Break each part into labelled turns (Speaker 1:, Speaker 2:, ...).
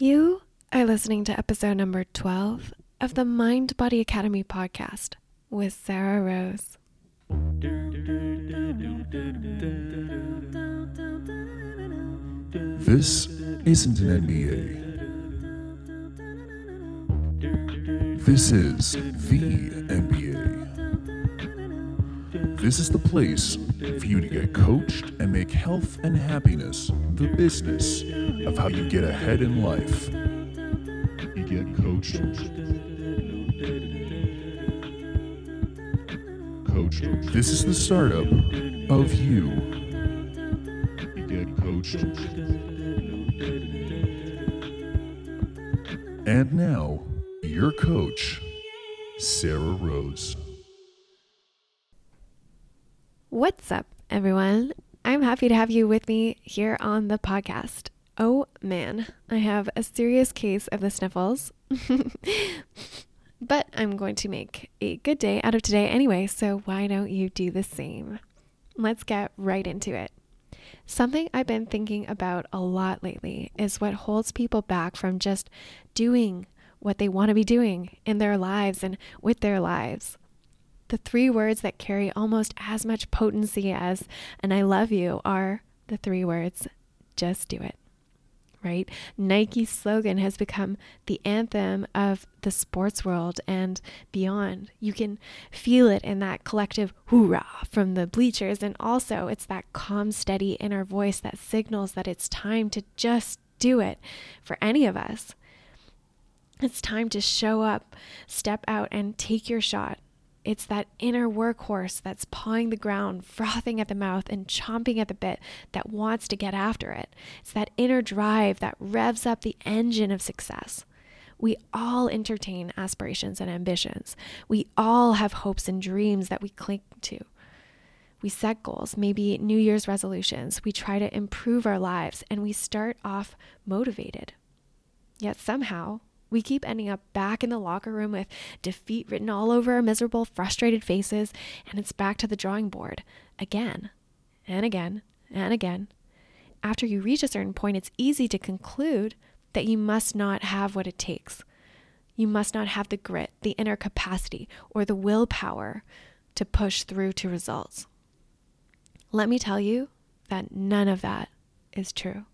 Speaker 1: You are listening to episode number 12 of the Mind Body Academy podcast with Sarah Rose.
Speaker 2: This isn't an MBA. This is the MBA. This is the place for you to get coached and make health and happiness the business of how you get ahead in life. You get coached. Coached. This is the startup of you. You get coached. And now, your coach, Sarah Rose.
Speaker 1: What's up, everyone? I'm happy to have you with me here on the podcast. Oh man, I have a serious case of the sniffles. but I'm going to make a good day out of today anyway, so why don't you do the same? Let's get right into it. Something I've been thinking about a lot lately is what holds people back from just doing what they want to be doing in their lives and with their lives. The three words that carry almost as much potency as and I love you are the three words just do it right? Nike's slogan has become the anthem of the sports world and beyond. You can feel it in that collective hoorah from the bleachers. And also, it's that calm, steady inner voice that signals that it's time to just do it for any of us. It's time to show up, step out, and take your shot. It's that inner workhorse that's pawing the ground, frothing at the mouth, and chomping at the bit that wants to get after it. It's that inner drive that revs up the engine of success. We all entertain aspirations and ambitions. We all have hopes and dreams that we cling to. We set goals, maybe New Year's resolutions. We try to improve our lives, and we start off motivated. Yet somehow, we keep ending up back in the locker room with defeat written all over our miserable, frustrated faces, and it's back to the drawing board again and again and again. After you reach a certain point, it's easy to conclude that you must not have what it takes. You must not have the grit, the inner capacity, or the willpower to push through to results. Let me tell you that none of that is true.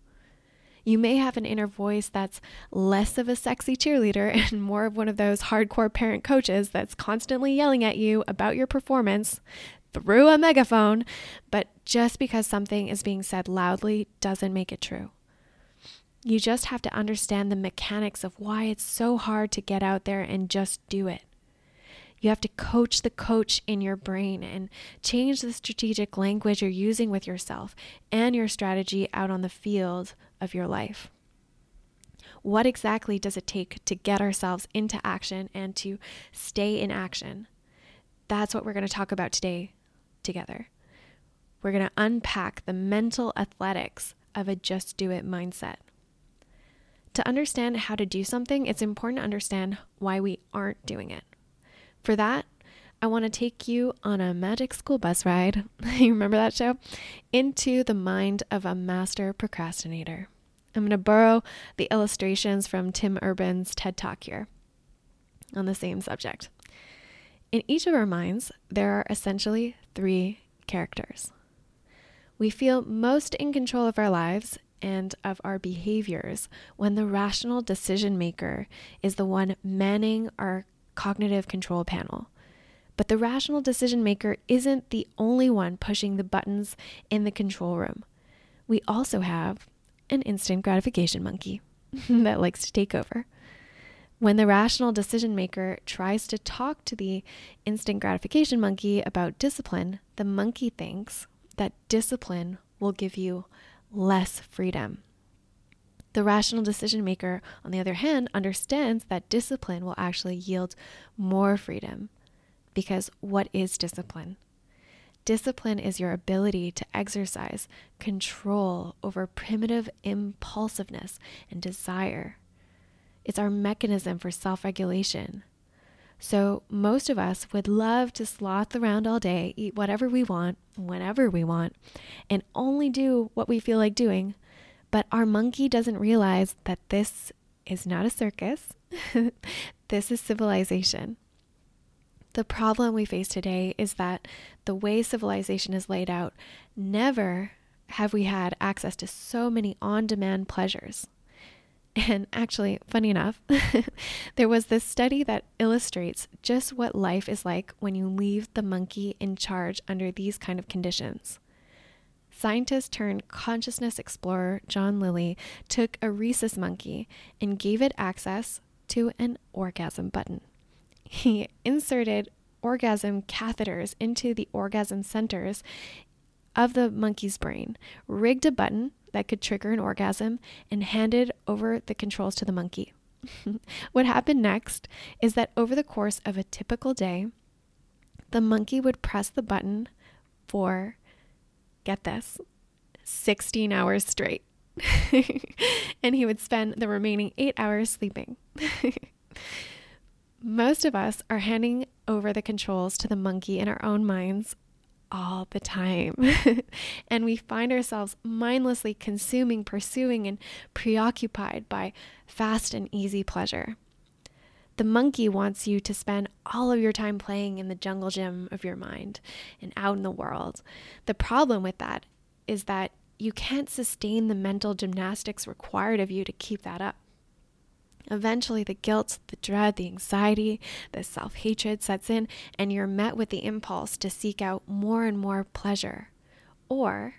Speaker 1: You may have an inner voice that's less of a sexy cheerleader and more of one of those hardcore parent coaches that's constantly yelling at you about your performance through a megaphone, but just because something is being said loudly doesn't make it true. You just have to understand the mechanics of why it's so hard to get out there and just do it. You have to coach the coach in your brain and change the strategic language you're using with yourself and your strategy out on the field of your life. What exactly does it take to get ourselves into action and to stay in action? That's what we're going to talk about today together. We're going to unpack the mental athletics of a just do it mindset. To understand how to do something, it's important to understand why we aren't doing it. For that, I want to take you on a magic school bus ride. you remember that show? Into the mind of a master procrastinator. I'm going to borrow the illustrations from Tim Urban's TED Talk here on the same subject. In each of our minds, there are essentially three characters. We feel most in control of our lives and of our behaviors when the rational decision maker is the one manning our cognitive control panel. But the rational decision maker isn't the only one pushing the buttons in the control room. We also have an instant gratification monkey that likes to take over. When the rational decision maker tries to talk to the instant gratification monkey about discipline, the monkey thinks that discipline will give you less freedom. The rational decision maker, on the other hand, understands that discipline will actually yield more freedom. Because what is discipline? Discipline is your ability to exercise control over primitive impulsiveness and desire. It's our mechanism for self regulation. So, most of us would love to sloth around all day, eat whatever we want, whenever we want, and only do what we feel like doing. But our monkey doesn't realize that this is not a circus. this is civilization. The problem we face today is that the way civilization is laid out, never have we had access to so many on demand pleasures. And actually, funny enough, there was this study that illustrates just what life is like when you leave the monkey in charge under these kind of conditions. Scientist turned consciousness explorer John Lilly took a rhesus monkey and gave it access to an orgasm button. He inserted orgasm catheters into the orgasm centers of the monkey's brain, rigged a button that could trigger an orgasm, and handed over the controls to the monkey. what happened next is that over the course of a typical day, the monkey would press the button for get this, 16 hours straight. and he would spend the remaining eight hours sleeping. Most of us are handing over the controls to the monkey in our own minds all the time. and we find ourselves mindlessly consuming, pursuing, and preoccupied by fast and easy pleasure. The monkey wants you to spend all of your time playing in the jungle gym of your mind and out in the world. The problem with that is that you can't sustain the mental gymnastics required of you to keep that up. Eventually, the guilt, the dread, the anxiety, the self hatred sets in, and you're met with the impulse to seek out more and more pleasure. Or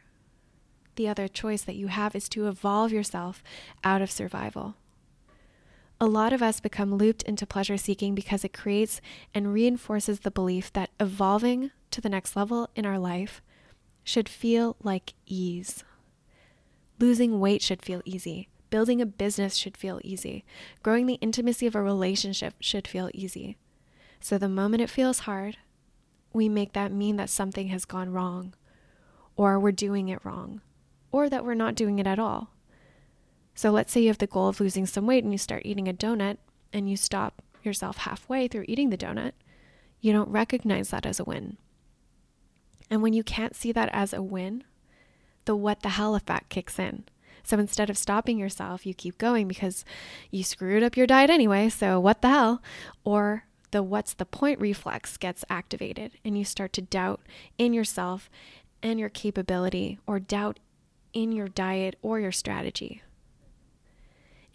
Speaker 1: the other choice that you have is to evolve yourself out of survival. A lot of us become looped into pleasure seeking because it creates and reinforces the belief that evolving to the next level in our life should feel like ease. Losing weight should feel easy. Building a business should feel easy. Growing the intimacy of a relationship should feel easy. So the moment it feels hard, we make that mean that something has gone wrong, or we're doing it wrong, or that we're not doing it at all. So let's say you have the goal of losing some weight and you start eating a donut and you stop yourself halfway through eating the donut. You don't recognize that as a win. And when you can't see that as a win, the what the hell effect kicks in. So instead of stopping yourself, you keep going because you screwed up your diet anyway. So what the hell? Or the what's the point reflex gets activated and you start to doubt in yourself and your capability or doubt in your diet or your strategy.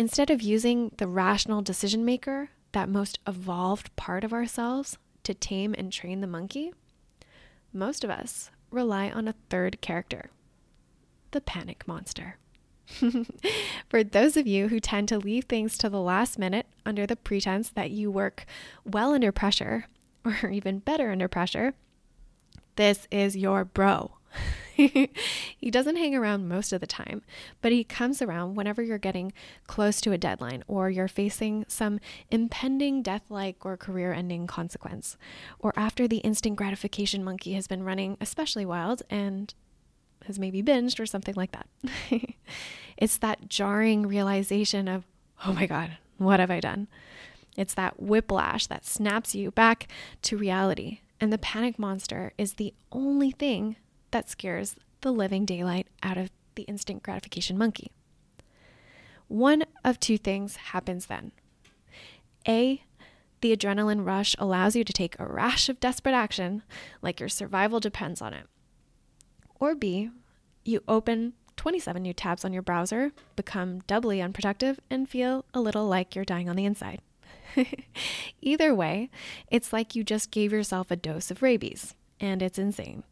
Speaker 1: Instead of using the rational decision maker, that most evolved part of ourselves, to tame and train the monkey, most of us rely on a third character the panic monster. For those of you who tend to leave things to the last minute under the pretense that you work well under pressure, or even better under pressure, this is your bro. he doesn't hang around most of the time, but he comes around whenever you're getting close to a deadline or you're facing some impending death like or career ending consequence, or after the instant gratification monkey has been running especially wild and has maybe binged or something like that. it's that jarring realization of, oh my God, what have I done? It's that whiplash that snaps you back to reality. And the panic monster is the only thing that scares the living daylight out of the instant gratification monkey. One of two things happens then. A, the adrenaline rush allows you to take a rash of desperate action, like your survival depends on it. Or B, you open 27 new tabs on your browser, become doubly unproductive, and feel a little like you're dying on the inside. Either way, it's like you just gave yourself a dose of rabies, and it's insane.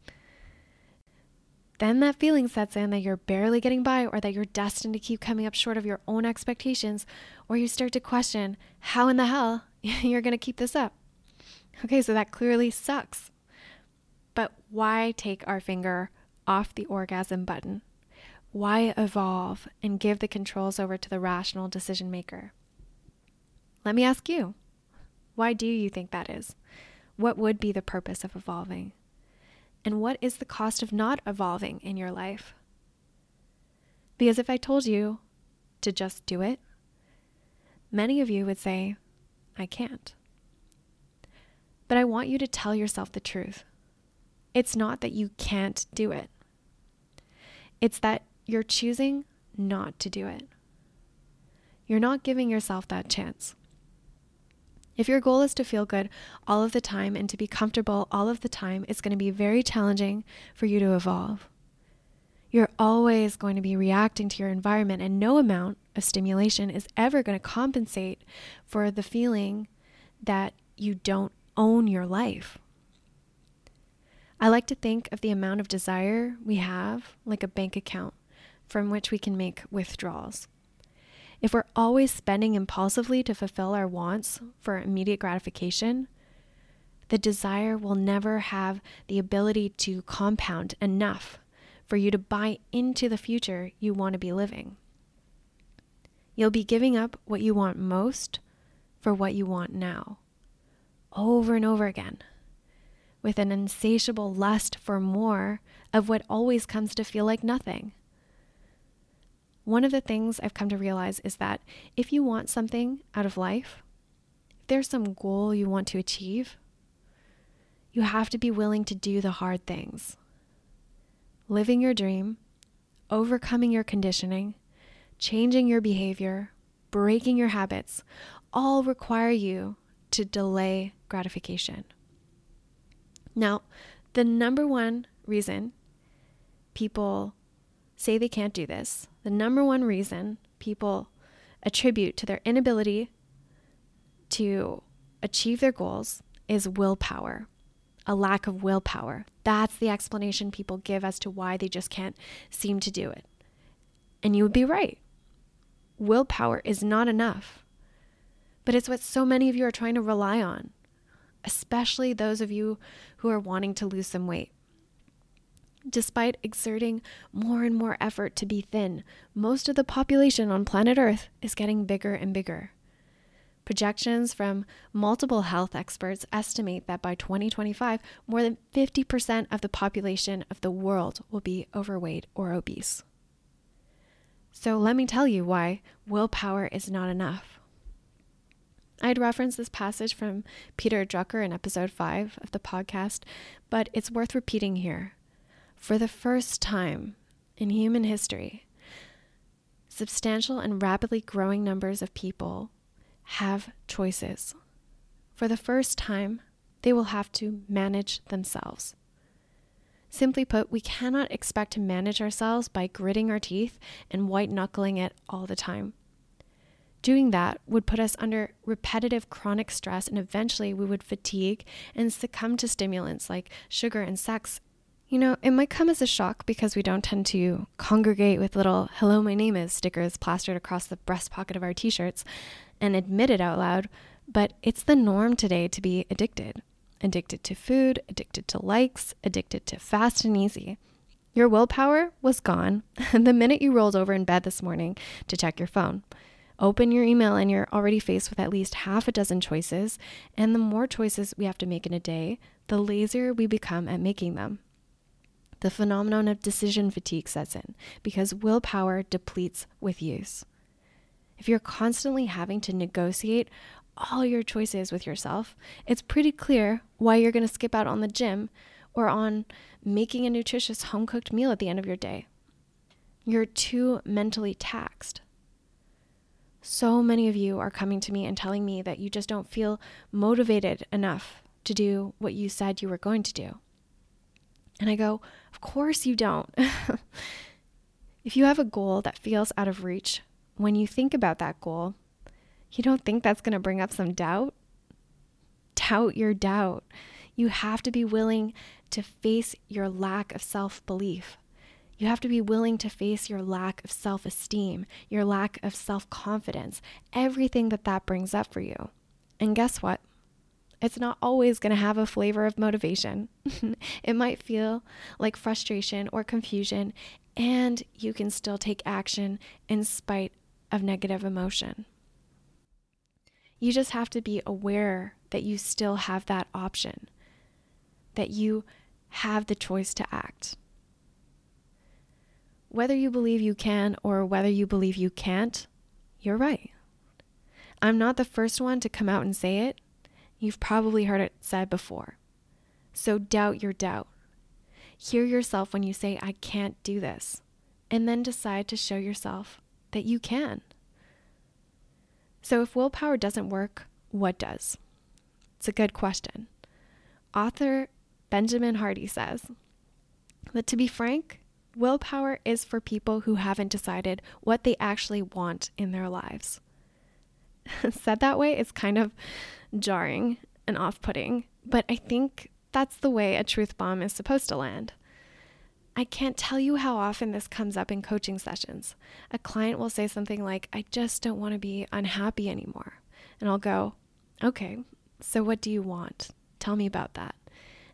Speaker 1: Then that feeling sets in that you're barely getting by, or that you're destined to keep coming up short of your own expectations, or you start to question how in the hell you're going to keep this up. Okay, so that clearly sucks. But why take our finger off the orgasm button? Why evolve and give the controls over to the rational decision maker? Let me ask you why do you think that is? What would be the purpose of evolving? And what is the cost of not evolving in your life? Because if I told you to just do it, many of you would say, I can't. But I want you to tell yourself the truth. It's not that you can't do it. It's that you're choosing not to do it. You're not giving yourself that chance. If your goal is to feel good all of the time and to be comfortable all of the time, it's going to be very challenging for you to evolve. You're always going to be reacting to your environment, and no amount of stimulation is ever going to compensate for the feeling that you don't own your life. I like to think of the amount of desire we have like a bank account from which we can make withdrawals. If we're always spending impulsively to fulfill our wants for immediate gratification, the desire will never have the ability to compound enough for you to buy into the future you want to be living. You'll be giving up what you want most for what you want now, over and over again, with an insatiable lust for more of what always comes to feel like nothing. One of the things I've come to realize is that if you want something out of life, if there's some goal you want to achieve, you have to be willing to do the hard things. Living your dream, overcoming your conditioning, changing your behavior, breaking your habits, all require you to delay gratification. Now, the number one reason people say they can't do this, the number one reason people attribute to their inability to achieve their goals is willpower, a lack of willpower. That's the explanation people give as to why they just can't seem to do it. And you would be right. Willpower is not enough. But it's what so many of you are trying to rely on, especially those of you who are wanting to lose some weight. Despite exerting more and more effort to be thin, most of the population on planet Earth is getting bigger and bigger. Projections from multiple health experts estimate that by 2025, more than 50% of the population of the world will be overweight or obese. So let me tell you why willpower is not enough. I'd referenced this passage from Peter Drucker in episode 5 of the podcast, but it's worth repeating here for the first time in human history, substantial and rapidly growing numbers of people have choices. For the first time, they will have to manage themselves. Simply put, we cannot expect to manage ourselves by gritting our teeth and white knuckling it all the time. Doing that would put us under repetitive chronic stress, and eventually we would fatigue and succumb to stimulants like sugar and sex you know, it might come as a shock because we don't tend to congregate with little hello, my name is stickers plastered across the breast pocket of our t shirts and admit it out loud, but it's the norm today to be addicted. Addicted to food, addicted to likes, addicted to fast and easy. Your willpower was gone the minute you rolled over in bed this morning to check your phone. Open your email and you're already faced with at least half a dozen choices. And the more choices we have to make in a day, the lazier we become at making them the phenomenon of decision fatigue sets in because willpower depletes with use. If you're constantly having to negotiate all your choices with yourself, it's pretty clear why you're going to skip out on the gym or on making a nutritious home cooked meal at the end of your day. You're too mentally taxed. So many of you are coming to me and telling me that you just don't feel motivated enough to do what you said you were going to do. And I go, Of course you don't. if you have a goal that feels out of reach, when you think about that goal, you don't think that's going to bring up some doubt? Doubt your doubt. You have to be willing to face your lack of self belief. You have to be willing to face your lack of self esteem, your lack of self confidence, everything that that brings up for you. And guess what? It's not always going to have a flavor of motivation. it might feel like frustration or confusion, and you can still take action in spite of negative emotion. You just have to be aware that you still have that option, that you have the choice to act. Whether you believe you can or whether you believe you can't, you're right. I'm not the first one to come out and say it. You've probably heard it said before. So doubt your doubt. Hear yourself when you say, I can't do this, and then decide to show yourself that you can. So, if willpower doesn't work, what does? It's a good question. Author Benjamin Hardy says that to be frank, willpower is for people who haven't decided what they actually want in their lives. Said that way, is kind of jarring and off putting, but I think that's the way a truth bomb is supposed to land. I can't tell you how often this comes up in coaching sessions. A client will say something like, I just don't want to be unhappy anymore. And I'll go, Okay, so what do you want? Tell me about that.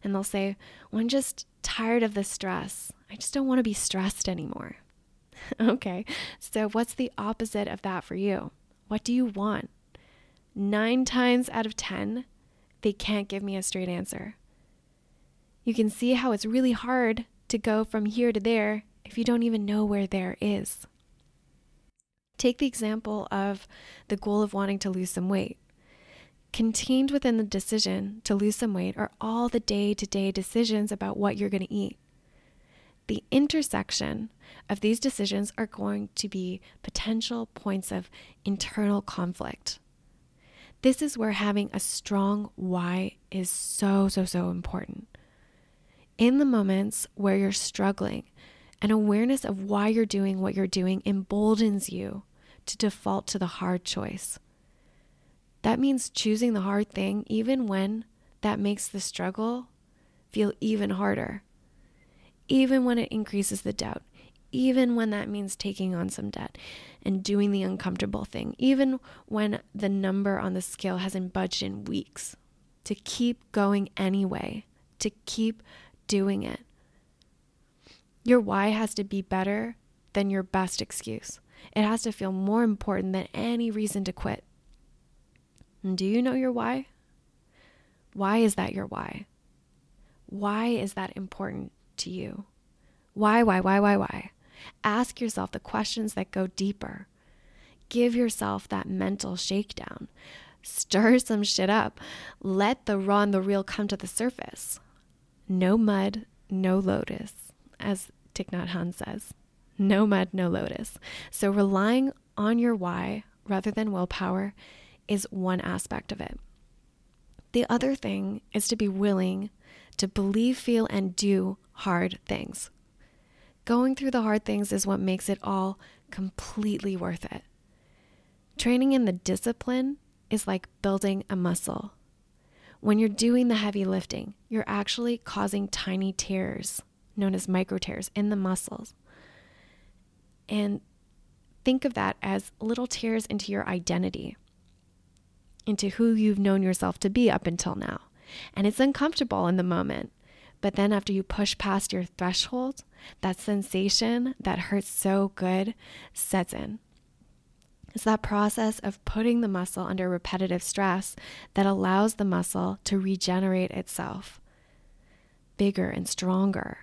Speaker 1: And they'll say, Well, I'm just tired of the stress. I just don't want to be stressed anymore. okay, so what's the opposite of that for you? What do you want? Nine times out of 10, they can't give me a straight answer. You can see how it's really hard to go from here to there if you don't even know where there is. Take the example of the goal of wanting to lose some weight. Contained within the decision to lose some weight are all the day to day decisions about what you're going to eat. The intersection of these decisions are going to be potential points of internal conflict. This is where having a strong why is so, so, so important. In the moments where you're struggling, an awareness of why you're doing what you're doing emboldens you to default to the hard choice. That means choosing the hard thing even when that makes the struggle feel even harder, even when it increases the doubt, even when that means taking on some debt and doing the uncomfortable thing, even when the number on the scale hasn't budged in weeks, to keep going anyway, to keep doing it. Your why has to be better than your best excuse. It has to feel more important than any reason to quit. And do you know your why? Why is that your why? Why is that important to you? Why, why, why, why, why? Ask yourself the questions that go deeper. Give yourself that mental shakedown. Stir some shit up. Let the raw and the real come to the surface. No mud, no lotus, as Thich Nhat Hanh says. No mud, no lotus. So relying on your why rather than willpower is one aspect of it. The other thing is to be willing to believe, feel, and do hard things. Going through the hard things is what makes it all completely worth it. Training in the discipline is like building a muscle. When you're doing the heavy lifting, you're actually causing tiny tears, known as micro tears, in the muscles. And think of that as little tears into your identity, into who you've known yourself to be up until now. And it's uncomfortable in the moment. But then after you push past your threshold, that sensation that hurts so good sets in. It's that process of putting the muscle under repetitive stress that allows the muscle to regenerate itself bigger and stronger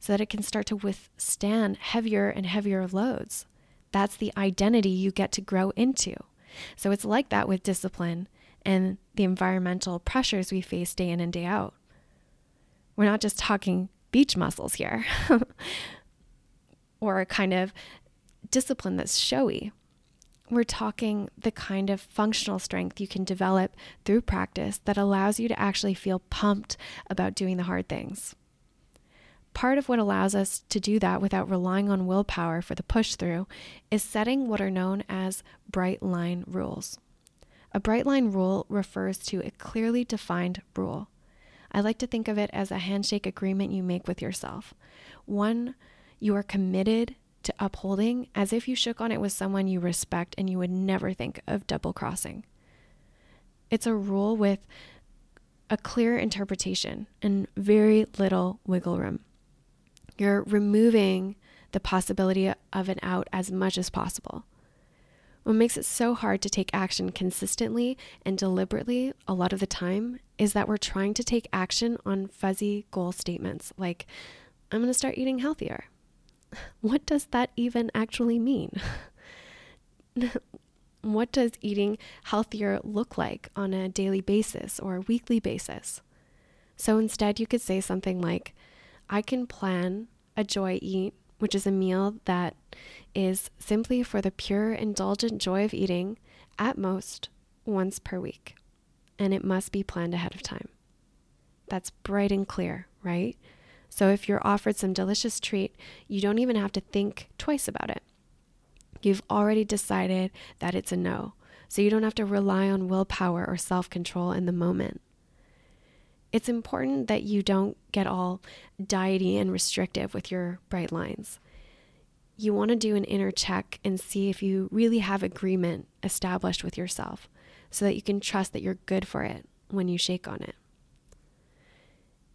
Speaker 1: so that it can start to withstand heavier and heavier loads. That's the identity you get to grow into. So it's like that with discipline and the environmental pressures we face day in and day out. We're not just talking beach muscles here or a kind of discipline that's showy. We're talking the kind of functional strength you can develop through practice that allows you to actually feel pumped about doing the hard things. Part of what allows us to do that without relying on willpower for the push through is setting what are known as bright line rules. A bright line rule refers to a clearly defined rule. I like to think of it as a handshake agreement you make with yourself, one you are committed to upholding as if you shook on it with someone you respect and you would never think of double crossing. It's a rule with a clear interpretation and very little wiggle room. You're removing the possibility of an out as much as possible. What makes it so hard to take action consistently and deliberately a lot of the time is that we're trying to take action on fuzzy goal statements like, I'm going to start eating healthier. What does that even actually mean? what does eating healthier look like on a daily basis or weekly basis? So instead, you could say something like, I can plan a joy eat which is a meal that is simply for the pure, indulgent joy of eating at most once per week. And it must be planned ahead of time. That's bright and clear, right? So if you're offered some delicious treat, you don't even have to think twice about it. You've already decided that it's a no. So you don't have to rely on willpower or self control in the moment. It's important that you don't get all diety and restrictive with your bright lines. You want to do an inner check and see if you really have agreement established with yourself so that you can trust that you're good for it when you shake on it.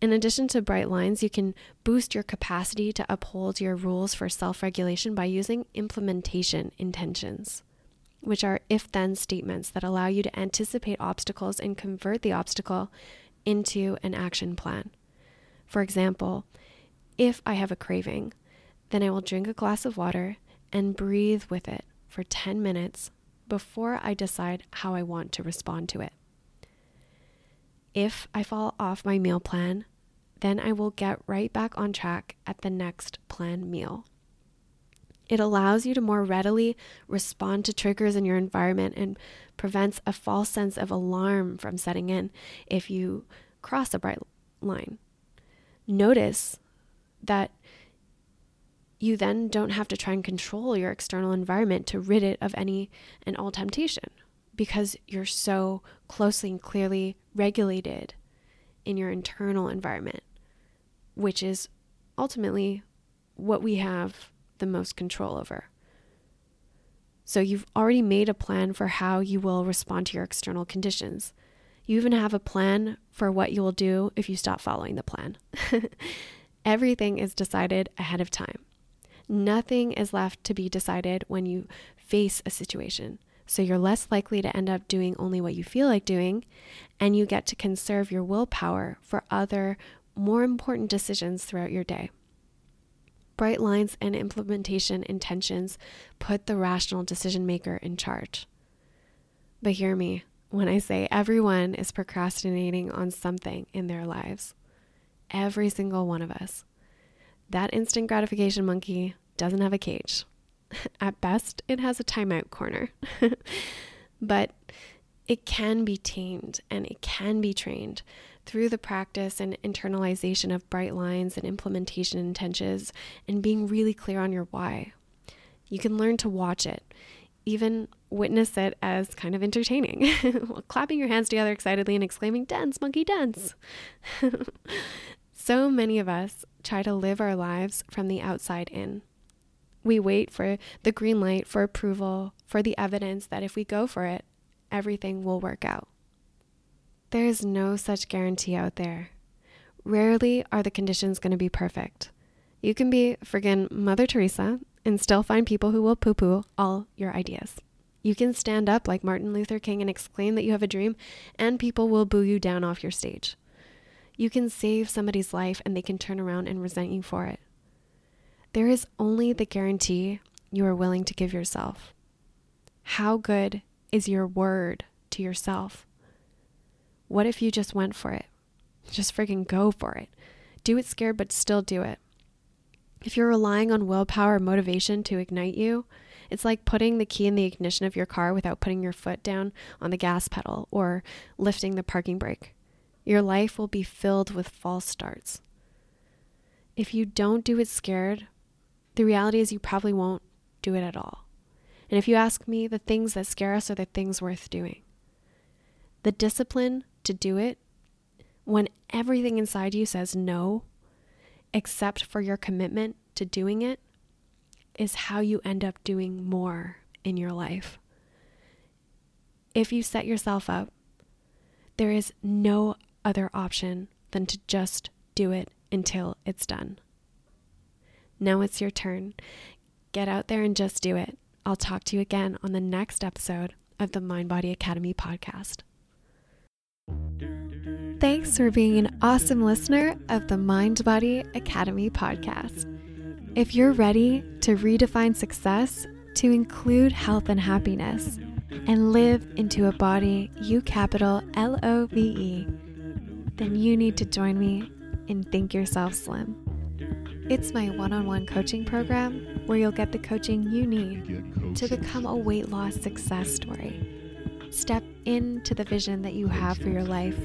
Speaker 1: In addition to bright lines, you can boost your capacity to uphold your rules for self regulation by using implementation intentions, which are if then statements that allow you to anticipate obstacles and convert the obstacle into an action plan. For example, if I have a craving, then I will drink a glass of water and breathe with it for 10 minutes before I decide how I want to respond to it. If I fall off my meal plan, then I will get right back on track at the next planned meal. It allows you to more readily respond to triggers in your environment and prevents a false sense of alarm from setting in if you cross a bright line. Notice that you then don't have to try and control your external environment to rid it of any and all temptation because you're so closely and clearly regulated in your internal environment which is ultimately what we have the most control over. So you've already made a plan for how you will respond to your external conditions. You even have a plan for what you will do if you stop following the plan. Everything is decided ahead of time. Nothing is left to be decided when you face a situation. So you're less likely to end up doing only what you feel like doing, and you get to conserve your willpower for other more important decisions throughout your day. Bright lines and implementation intentions put the rational decision maker in charge. But hear me when I say everyone is procrastinating on something in their lives. Every single one of us. That instant gratification monkey doesn't have a cage. At best, it has a timeout corner. but it can be tamed and it can be trained through the practice and internalization of bright lines and implementation intentions and being really clear on your why. You can learn to watch it, even witness it as kind of entertaining, clapping your hands together excitedly and exclaiming, Dance, monkey, dance. so many of us try to live our lives from the outside in. We wait for the green light, for approval, for the evidence that if we go for it, everything will work out. There is no such guarantee out there. Rarely are the conditions going to be perfect. You can be friggin' Mother Teresa and still find people who will poo poo all your ideas. You can stand up like Martin Luther King and exclaim that you have a dream, and people will boo you down off your stage. You can save somebody's life and they can turn around and resent you for it. There is only the guarantee you are willing to give yourself. How good is your word to yourself? What if you just went for it? Just freaking go for it. Do it scared, but still do it. If you're relying on willpower or motivation to ignite you, it's like putting the key in the ignition of your car without putting your foot down on the gas pedal or lifting the parking brake. Your life will be filled with false starts. If you don't do it scared, the reality is you probably won't do it at all. And if you ask me, the things that scare us are the things worth doing. The discipline to do it when everything inside you says no, except for your commitment to doing it, is how you end up doing more in your life. If you set yourself up, there is no other option than to just do it until it's done. Now it's your turn. Get out there and just do it. I'll talk to you again on the next episode of the Mind Body Academy podcast. Thanks for being an awesome listener of the Mind Body Academy podcast. If you're ready to redefine success to include health and happiness and live into a body you capital L O V E, then you need to join me in Think Yourself Slim. It's my one on one coaching program where you'll get the coaching you need to become a weight loss success story. Step into the vision that you have for your life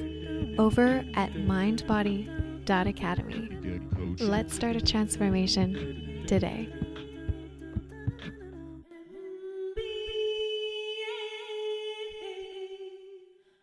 Speaker 1: over at mindbody.academy. Let's start a transformation today.